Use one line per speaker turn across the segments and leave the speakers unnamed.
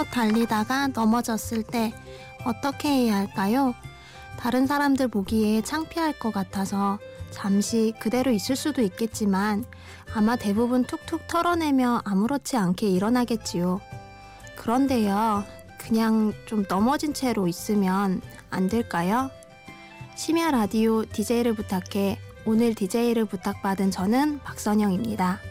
힘껏 달리다가 넘어졌을 때 어떻게 해야 할까요? 다른 사람들 보기에 창피할 것 같아서 잠시 그대로 있을 수도 있겠지만 아마 대부분 툭툭 털어내며 아무렇지 않게 일어나겠지요. 그런데요, 그냥 좀 넘어진 채로 있으면 안 될까요? 심야 라디오 DJ를 부탁해 오늘 DJ를 부탁받은 저는 박선영입니다.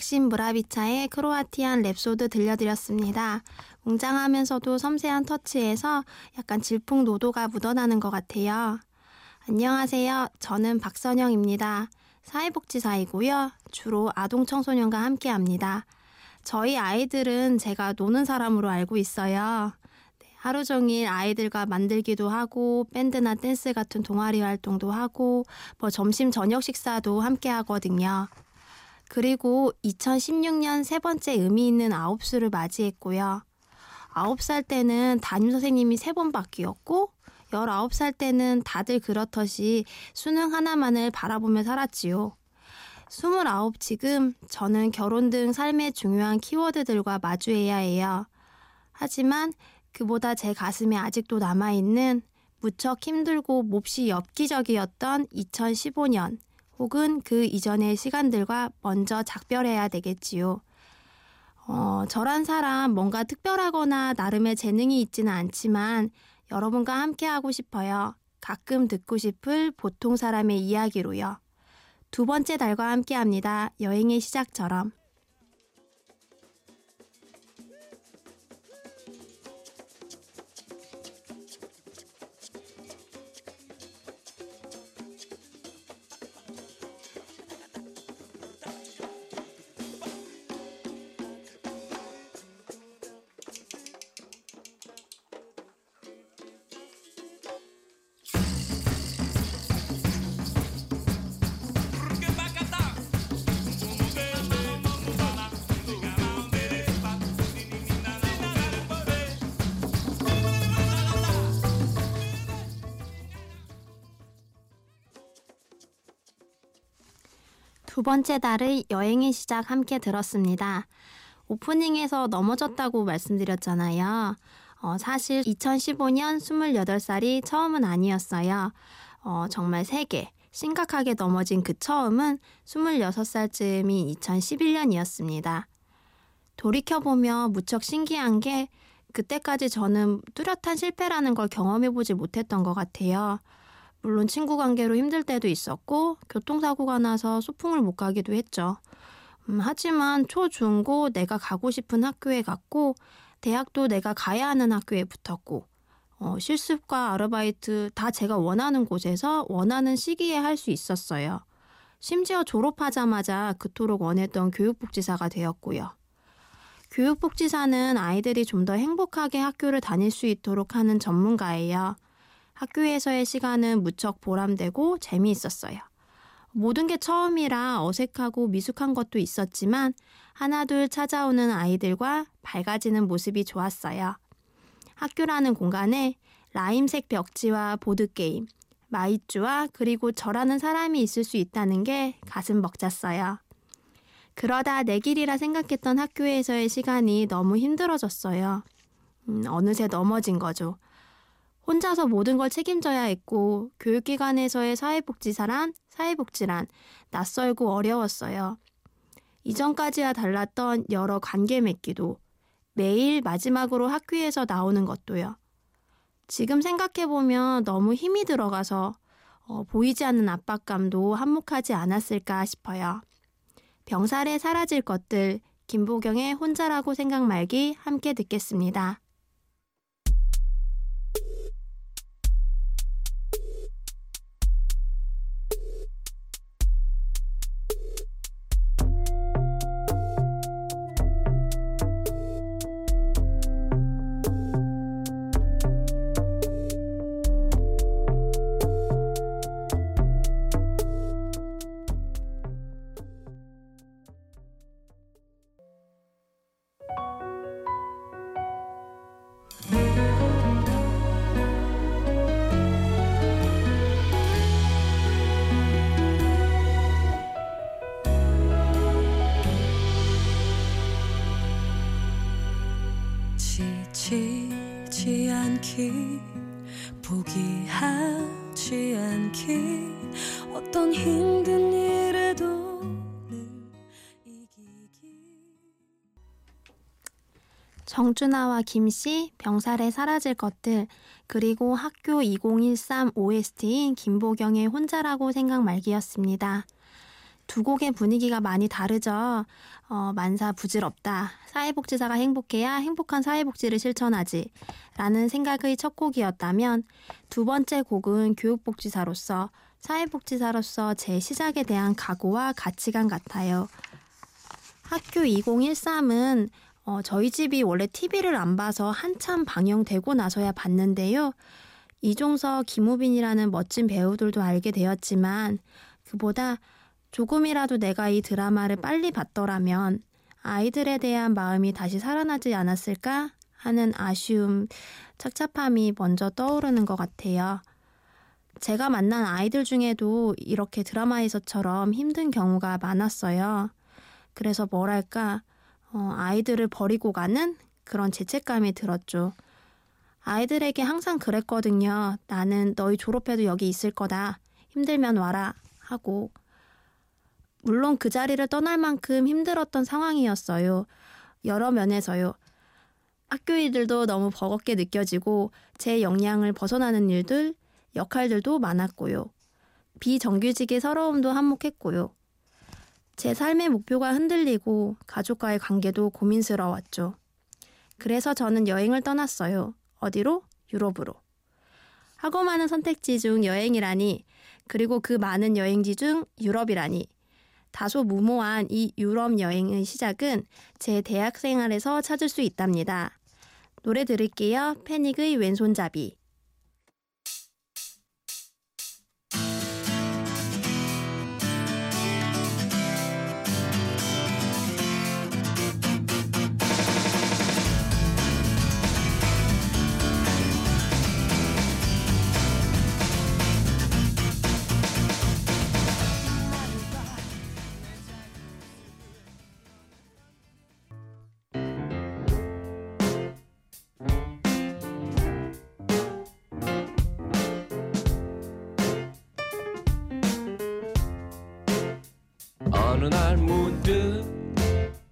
막심 므라비차의 Croatian Rhapsody 들려드렸습니다. 웅장하면서도 섬세한 터치에서 약간 질풍노도가 묻어나는 것 같아요. 안녕하세요. 저는 박선영입니다. 사회복지사이고요. 주로 아동 청소년과 함께 합니다. 저희 아이들은 제가 노는 사람으로 알고 있어요. 네, 하루 종일 아이들과 만들기도 하고 밴드나 댄스 같은 동아리 활동도 하고 뭐 점심 저녁 식사도 함께 하거든요. 그리고 2016년 세 번째 의미 있는 아홉 수를 맞이했고요. 아홉 살 때는 담임 선생님이 세 번 바뀌었고, 19살 때는 다들 그렇듯이 수능 하나만을 바라보며 살았지요. 29 지금 저는 결혼 등 삶의 중요한 키워드들과 마주해야 해요. 하지만 그보다 제 가슴에 아직도 남아있는 무척 힘들고 몹시 엽기적이었던 2015년 혹은 그 이전의 시간들과 먼저 작별해야 되겠지요. 어, 저란 사람 뭔가 특별하거나 나름의 재능이 있지는 않지만 여러분과 함께 하고 싶어요. 가끔 듣고 싶을 보통 사람의 이야기로요. 두 번째 달과 함께 합니다. 여행의 시작처럼. 두 번째 달의 여행의 시작 함께 들었습니다. 오프닝에서 넘어졌다고 말씀드렸잖아요. 어, 사실 2015년 28살이 처음은 아니었어요. 어, 정말 세게, 심각하게 넘어진 그 처음은 26살쯤인 2011년이었습니다. 돌이켜보며 무척 신기한 게 그때까지 저는 뚜렷한 실패라는 걸 경험해보지 못했던 것 같아요. 물론 친구 관계로 힘들 때도 있었고 교통사고가 나서 소풍을 못 가기도 했죠. 음, 하지만 초, 중, 고 내가 가고 싶은 학교에 갔고 대학도 내가 가야 하는 학교에 붙었고 어, 실습과 아르바이트 다 제가 원하는 곳에서 원하는 시기에 할 수 있었어요. 심지어 졸업하자마자 그토록 원했던 교육복지사가 되었고요. 교육복지사는 아이들이 좀 더 행복하게 학교를 다닐 수 있도록 하는 전문가예요. 학교에서의 시간은 무척 보람되고 재미있었어요. 모든 게 처음이라 어색하고 미숙한 것도 있었지만 하나둘 찾아오는 아이들과 밝아지는 모습이 좋았어요. 학교라는 공간에 라임색 벽지와 보드게임, 마이쮸와 그리고 저라는 사람이 있을 수 있다는 게 가슴 벅찼어요. 그러다 내 길이라 생각했던 학교에서의 시간이 너무 힘들어졌어요. 음, 어느새 넘어진 거죠. 혼자서 모든 걸 책임져야 했고 교육기관에서의 사회복지사란 사회복지란 낯설고 어려웠어요. 이전까지와 달랐던 여러 관계 맺기도 매일 마지막으로 학교에서 나오는 것도요. 지금 생각해보면 너무 힘이 들어가서 어, 보이지 않는 압박감도 한몫하지 않았을까 싶어요. 병살에 사라질 것들 김보경의 혼자라고 생각 말기 함께 듣겠습니다. 정준하와 김씨, 병살에 사라질 것들, 그리고 학교 2013 OST인 김보경의 혼자라고 생각 말기였습니다. 두 곡의 분위기가 많이 다르죠. 어, 만사 부질없다. 사회복지사가 행복해야 행복한 사회복지를 실천하지. 라는 생각의 첫 곡이었다면 두 번째 곡은 교육복지사로서 사회복지사로서 제 시작에 대한 각오와 가치관 같아요. 학교 2013은 어, 저희 집이 원래 TV를 안 봐서 한참 방영되고 나서야 봤는데요. 이종석, 김우빈이라는 멋진 배우들도 알게 되었지만 그보다 조금이라도 내가 이 드라마를 빨리 봤더라면 아이들에 대한 마음이 다시 살아나지 않았을까 하는 아쉬움, 착잡함이 먼저 떠오르는 것 같아요. 제가 만난 아이들 중에도 이렇게 드라마에서처럼 힘든 경우가 많았어요. 그래서 뭐랄까, 어, 아이들을 버리고 가는 그런 죄책감이 들었죠. 아이들에게 항상 그랬거든요. 나는 너희 졸업해도 여기 있을 거다. 힘들면 와라. 하고. 물론 그 자리를 떠날 만큼 힘들었던 상황이었어요. 여러 면에서요. 학교 일들도 너무 버겁게 느껴지고 제 역량을 벗어나는 일들, 역할들도 많았고요. 비정규직의 서러움도 한몫했고요. 제 삶의 목표가 흔들리고 가족과의 관계도 고민스러웠죠. 그래서 저는 여행을 떠났어요. 어디로? 유럽으로. 하고 많은 선택지 중 여행이라니, 그리고 그 많은 여행지 중 유럽이라니, 다소 무모한 이 유럽 여행의 시작은 제 대학 생활에서 찾을 수 있답니다. 노래 들을게요. 패닉의 왼손잡이.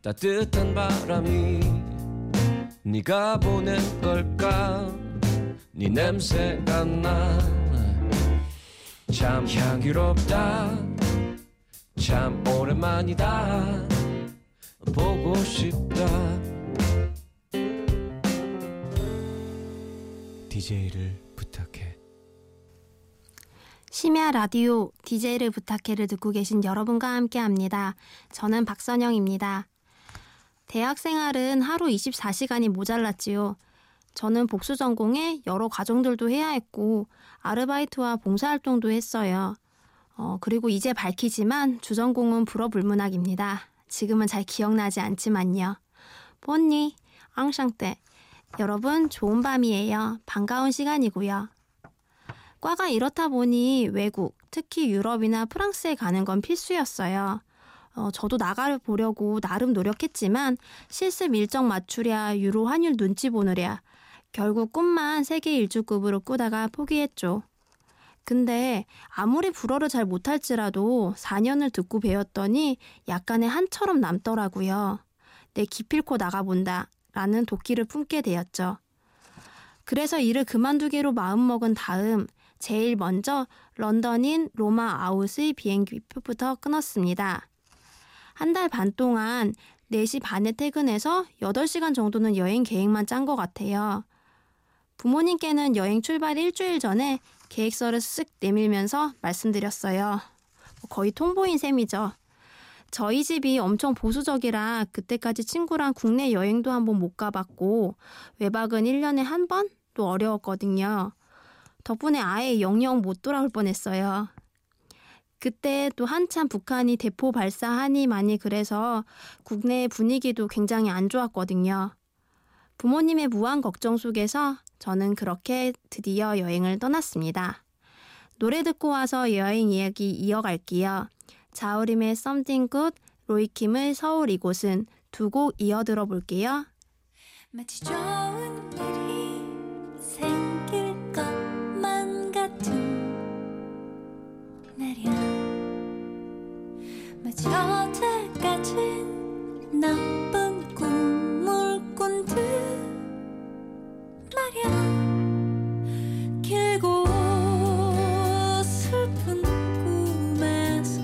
따뜻한 바람이 네가 보낸 걸까? 네 냄새가 나 참 향기롭다. 참 오랜만이다. 보고 싶다. DJ를
심야 라디오 DJ를 부탁해를 듣고 계신 여러분과 함께 합니다. 저는 박선영입니다. 대학 생활은 하루 24시간이 모자랐지요. 저는 복수 전공에 여러 과정들도 해야 했고, 아르바이트와 봉사활동도 했어요. 어, 그리고 이제 밝히지만 주전공은 불어불문학입니다. 지금은 잘 기억나지 않지만요. 본니, 앙샹 때. 여러분, 좋은 밤이에요. 반가운 시간이고요. 과가 이렇다 보니 외국, 특히 유럽이나 프랑스에 가는 건 필수였어요. 어, 저도 나가를 보려고 나름 노력했지만 실습 일정 맞추랴, 유로 환율 눈치 보느랴. 결국 꿈만 세계 일주급으로 꾸다가 포기했죠. 근데 아무리 불어를 잘 못할지라도 4년을 듣고 배웠더니 약간의 한처럼 남더라고요. 내 기필코 나가본다. 라는 도끼를 품게 되었죠. 그래서 일을 그만두기로 마음먹은 다음 제일 먼저 런던인 로마 아웃의 비행기표부터 끊었습니다. 한 달 반 동안 4시 반에 퇴근해서 8시간 정도는 여행 계획만 짠 것 같아요. 부모님께는 여행 출발 일주일 전에 계획서를 쓱 내밀면서 말씀드렸어요. 거의 통보인 셈이죠. 저희 집이 엄청 보수적이라 그때까지 친구랑 국내 여행도 한번 못 가봤고 외박은 1년에 한 번도 어려웠거든요. 덕분에 아예 영영 못 돌아올 뻔했어요. 그때 또 한참 북한이 대포 발사하니 많이 그래서 국내 분위기도 굉장히 안 좋았거든요. 부모님의 무한 걱정 속에서 저는 그렇게 드디어 여행을 떠났습니다. 노래 듣고 와서 여행 이야기 이어갈게요. 자우림의 Something Good, 로이킴의 서울 이곳은 두 곡 이어 들어볼게요. 마치 좋은 일이
어제까진 나쁜 꿈을 꾼 듯 말야. 길고 슬픈 꿈에서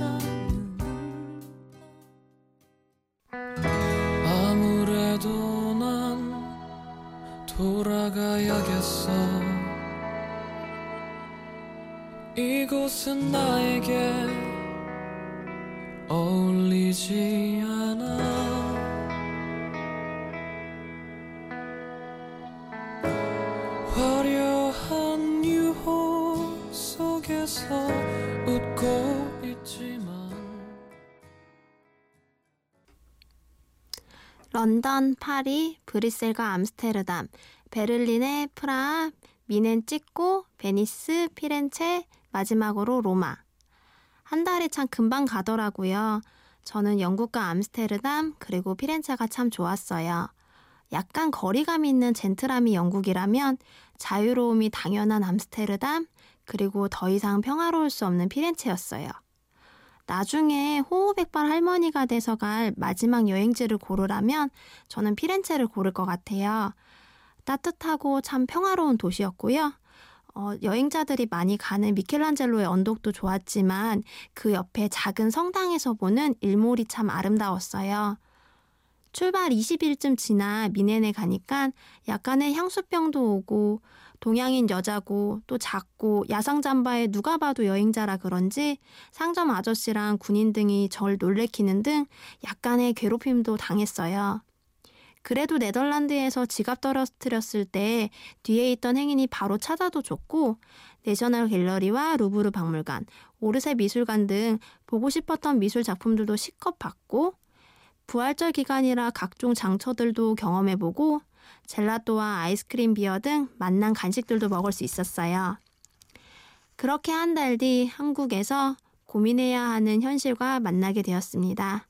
아무래도 난 돌아가야겠어. 이곳은 나에게 어울리지 않아 화려한 유혹 속에서 웃고 있지만
런던, 파리, 브뤼셀과 암스테르담, 베를린에 프라하, 뮌헨 찍고, 베니스, 피렌체, 마지막으로 로마. 한 달이 참 금방 가더라고요. 저는 영국과 암스테르담, 그리고 피렌체가 참 좋았어요. 약간 거리감 있는 젠틀함이 영국이라면 자유로움이 당연한 암스테르담, 그리고 더 이상 평화로울 수 없는 피렌체였어요. 나중에 호호백발 할머니가 돼서 갈 마지막 여행지를 고르라면 저는 피렌체를 고를 것 같아요. 따뜻하고 참 평화로운 도시였고요. 어, 여행자들이 많이 가는 미켈란젤로의 언덕도 좋았지만 그 옆에 작은 성당에서 보는 일몰이 참 아름다웠어요. 출발 20일쯤 지나 미넨에 가니까 약간의 향수병도 오고 동양인 여자고 또 작고 야상 잠바에 누가 봐도 여행자라 그런지 상점 아저씨랑 군인 등이 절 놀래키는 등 약간의 괴롭힘도 당했어요. 그래도 네덜란드에서 지갑 떨어뜨렸을 때 뒤에 있던 행인이 바로 찾아도 줬고 내셔널 갤러리와 루브르 박물관, 오르세 미술관 등 보고 싶었던 미술 작품들도 실컷 봤고 부활절 기간이라 각종 장처들도 경험해보고 젤라또와 아이스크림 비어 등 맛난 간식들도 먹을 수 있었어요. 그렇게 한 달 뒤 한국에서 고민해야 하는 현실과 만나게 되었습니다.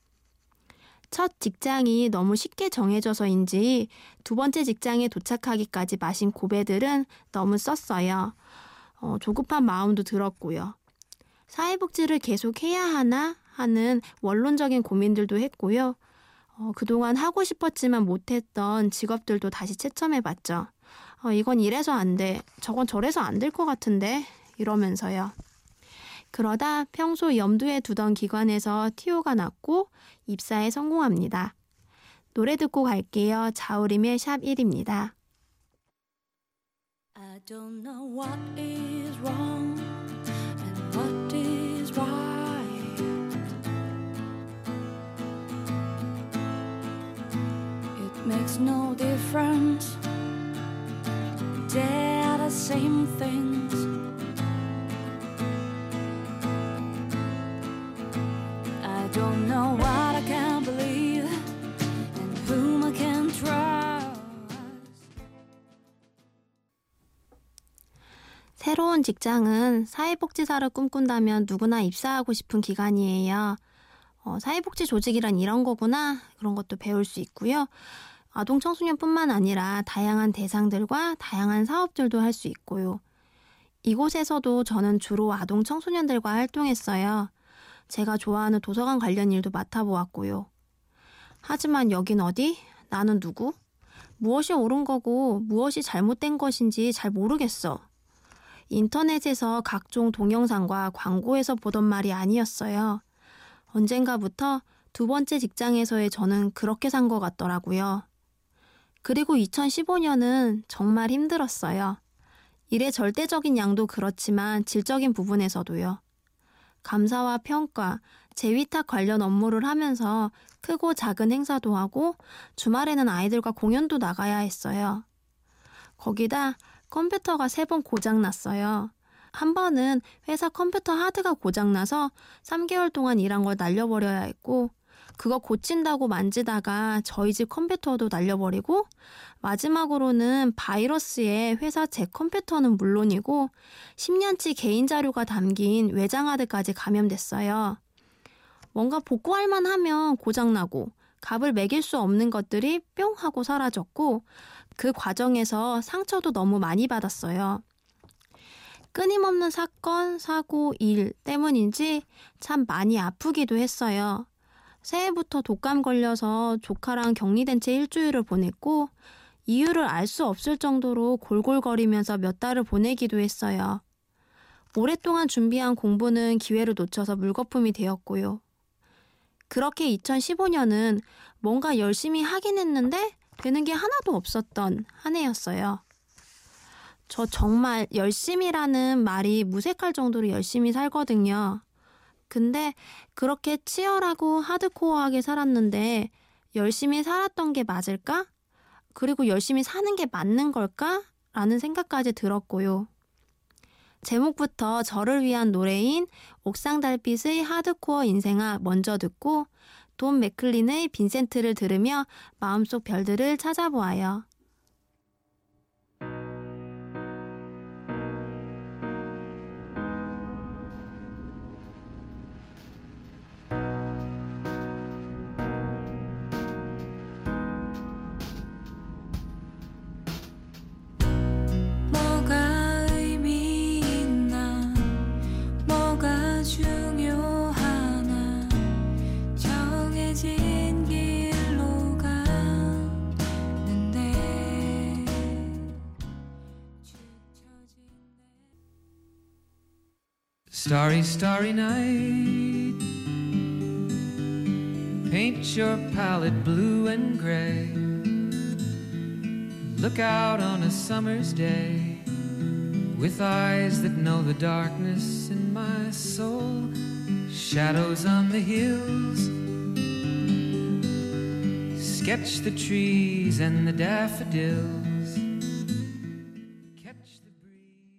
첫 직장이 너무 쉽게 정해져서인지 두 번째 직장에 도착하기까지 마신 고배들은 너무 썼어요. 어, 조급한 마음도 들었고요. 사회복지를 계속 해야 하나 하는 원론적인 고민들도 했고요. 어, 그동안 하고 싶었지만 못했던 직업들도 다시 채점해 봤죠. 어, 이건 이래서 안 돼. 저건 저래서 안 될 것 같은데. 이러면서요. 그러다 평소 염두에 두던 기관에서 티오가 났고 입사에 성공합니다. 노래 듣고 갈게요. 자우림의 샵 1입니다.
I don't know what is wrong and what is right. It makes no difference. They're the same things.
새로운 직장은 사회복지사를 꿈꾼다면 누구나 입사하고 싶은 기관이에요. 어, 사회복지 조직이란 이런 거구나. 그런 것도 배울 수 있고요. 아동 청소년뿐만 아니라 다양한 대상들과 다양한 사업들도 할 수 있고요. 이곳에서도 저는 주로 아동 청소년들과 활동했어요. 제가 좋아하는 도서관 관련 일도 맡아보았고요. 하지만 여긴 어디? 나는 누구? 무엇이 옳은 거고 무엇이 잘못된 것인지 잘 모르겠어. 인터넷에서 각종 동영상과 광고에서 보던 말이 아니었어요. 언젠가부터 두 번째 직장에서의 저는 그렇게 산 것 같더라고요. 그리고 2015년은 정말 힘들었어요. 일의 절대적인 양도 그렇지만 질적인 부분에서도요. 감사와 평가, 재위탁 관련 업무를 하면서 크고 작은 행사도 하고 주말에는 아이들과 공연도 나가야 했어요. 거기다 컴퓨터가 세 번 고장 났어요. 한 번은 회사 컴퓨터 하드가 고장나서 3개월 동안 일한 걸 날려버려야 했고, 그거 고친다고 만지다가 저희 집 컴퓨터도 날려버리고, 마지막으로는 바이러스에 회사 제 컴퓨터는 물론이고, 10년치 개인 자료가 담긴 외장 하드까지 감염됐어요. 뭔가 복구할 만하면 고장나고, 값을 매길 수 없는 것들이 뿅 하고 사라졌고, 그 과정에서 상처도 너무 많이 받았어요. 끊임없는 사건, 사고, 일 때문인지 참 많이 아프기도 했어요. 새해부터 독감 걸려서 조카랑 격리된 채 일주일을 보냈고 이유를 알 수 없을 정도로 골골거리면서 몇 달을 보내기도 했어요. 오랫동안 준비한 공부는 기회를 놓쳐서 물거품이 되었고요. 그렇게 2015년은 뭔가 열심히 하긴 했는데 되는 게 하나도 없었던 한 해였어요. 저 정말 열심히라는 말이 무색할 정도로 열심히 살거든요. 근데 그렇게 치열하고 하드코어하게 살았는데 열심히 살았던 게 맞을까? 그리고 열심히 사는 게 맞는 걸까? 라는 생각까지 들었고요. 제목부터 저를 위한 노래인 옥상 달빛의 하드코어 인생아 먼저 듣고 돈 맥클린의 빈센트를 들으며 마음속 별들을 찾아보아요.
Starry, starry night. Paint your palette blue and gray. Look out on a summer's day with eyes that know the darkness in my soul. Shadows on the hills. Sketch the trees and the daffodils. Catch the breeze.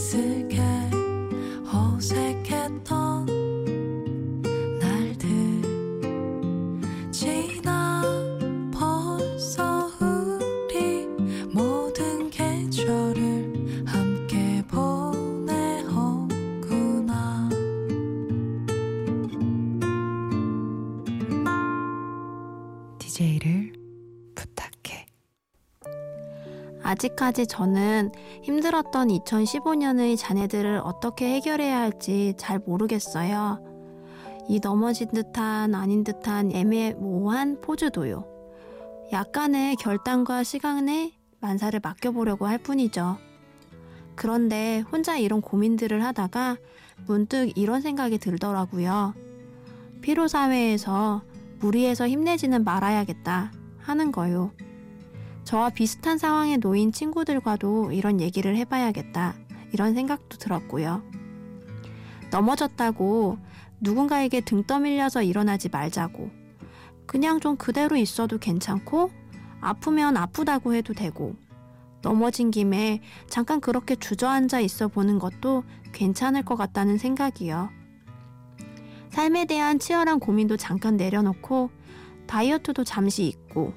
있
아직까지 저는 힘들었던 2015년의 자네들을 어떻게 해결해야 할지 잘 모르겠어요. 이 넘어진 듯한 아닌 듯한 애매모호한 포즈도요. 약간의 결단과 시간에 만사를 맡겨보려고 할 뿐이죠. 그런데 혼자 이런 고민들을 하다가 문득 이런 생각이 들더라고요. 피로사회에서 무리해서 힘내지는 말아야겠다 하는 거요. 저와 비슷한 상황에 놓인 친구들과도 이런 얘기를 해봐야겠다. 이런 생각도 들었고요. 넘어졌다고 누군가에게 등 떠밀려서 일어나지 말자고. 그냥 좀 그대로 있어도 괜찮고, 아프면 아프다고 해도 되고, 넘어진 김에 잠깐 그렇게 주저앉아 있어 보는 것도 괜찮을 것 같다는 생각이요. 삶에 대한 치열한 고민도 잠깐 내려놓고, 다이어트도 잠시 잊고,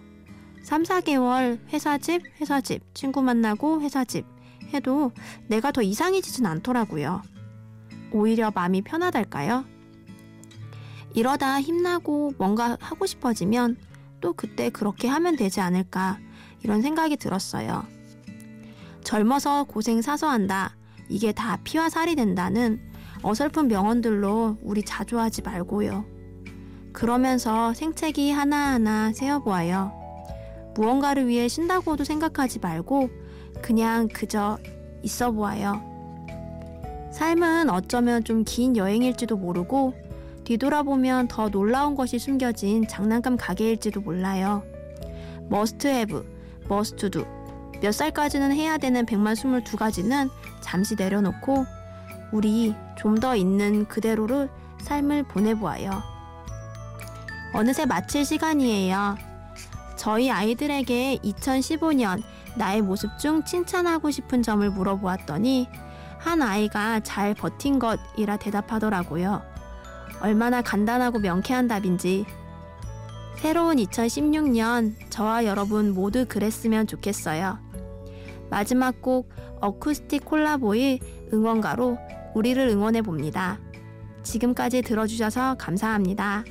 3, 4개월 회사 집, 회사 집, 친구 만나고 회사 집 해도 내가 더 이상해지진 않더라고요. 오히려 마음이 편하달까요? 이러다 힘나고 뭔가 하고 싶어지면 또 그때 그렇게 하면 되지 않을까 이런 생각이 들었어요. 젊어서 고생 사서 한다. 이게 다 피와 살이 된다는 어설픈 명언들로 우리 자주 하지 말고요. 그러면서 생채기 하나하나 세어보아요. 무언가를 위해 쉰다고도 생각하지 말고 그냥 그저 있어 보아요. 삶은 어쩌면 좀 긴 여행일지도 모르고 뒤돌아보면 더 놀라운 것이 숨겨진 장난감 가게일지도 몰라요. must have, must do. 몇 살까지는 해야 되는 122가지는 잠시 내려놓고 우리 좀 더 있는 그대로를 삶을 보내보아요. 어느새 마칠 시간이에요. 저희 아이들에게 2015년 나의 모습 중 칭찬하고 싶은 점을 물어보았더니 한 아이가 잘 버틴 것이라 대답하더라고요. 얼마나 간단하고 명쾌한 답인지. 새로운 2016년 저와 여러분 모두 그랬으면 좋겠어요. 마지막 곡 어쿠스틱 콜라보의 응원가로 우리를 응원해 봅니다. 지금까지 들어주셔서 감사합니다.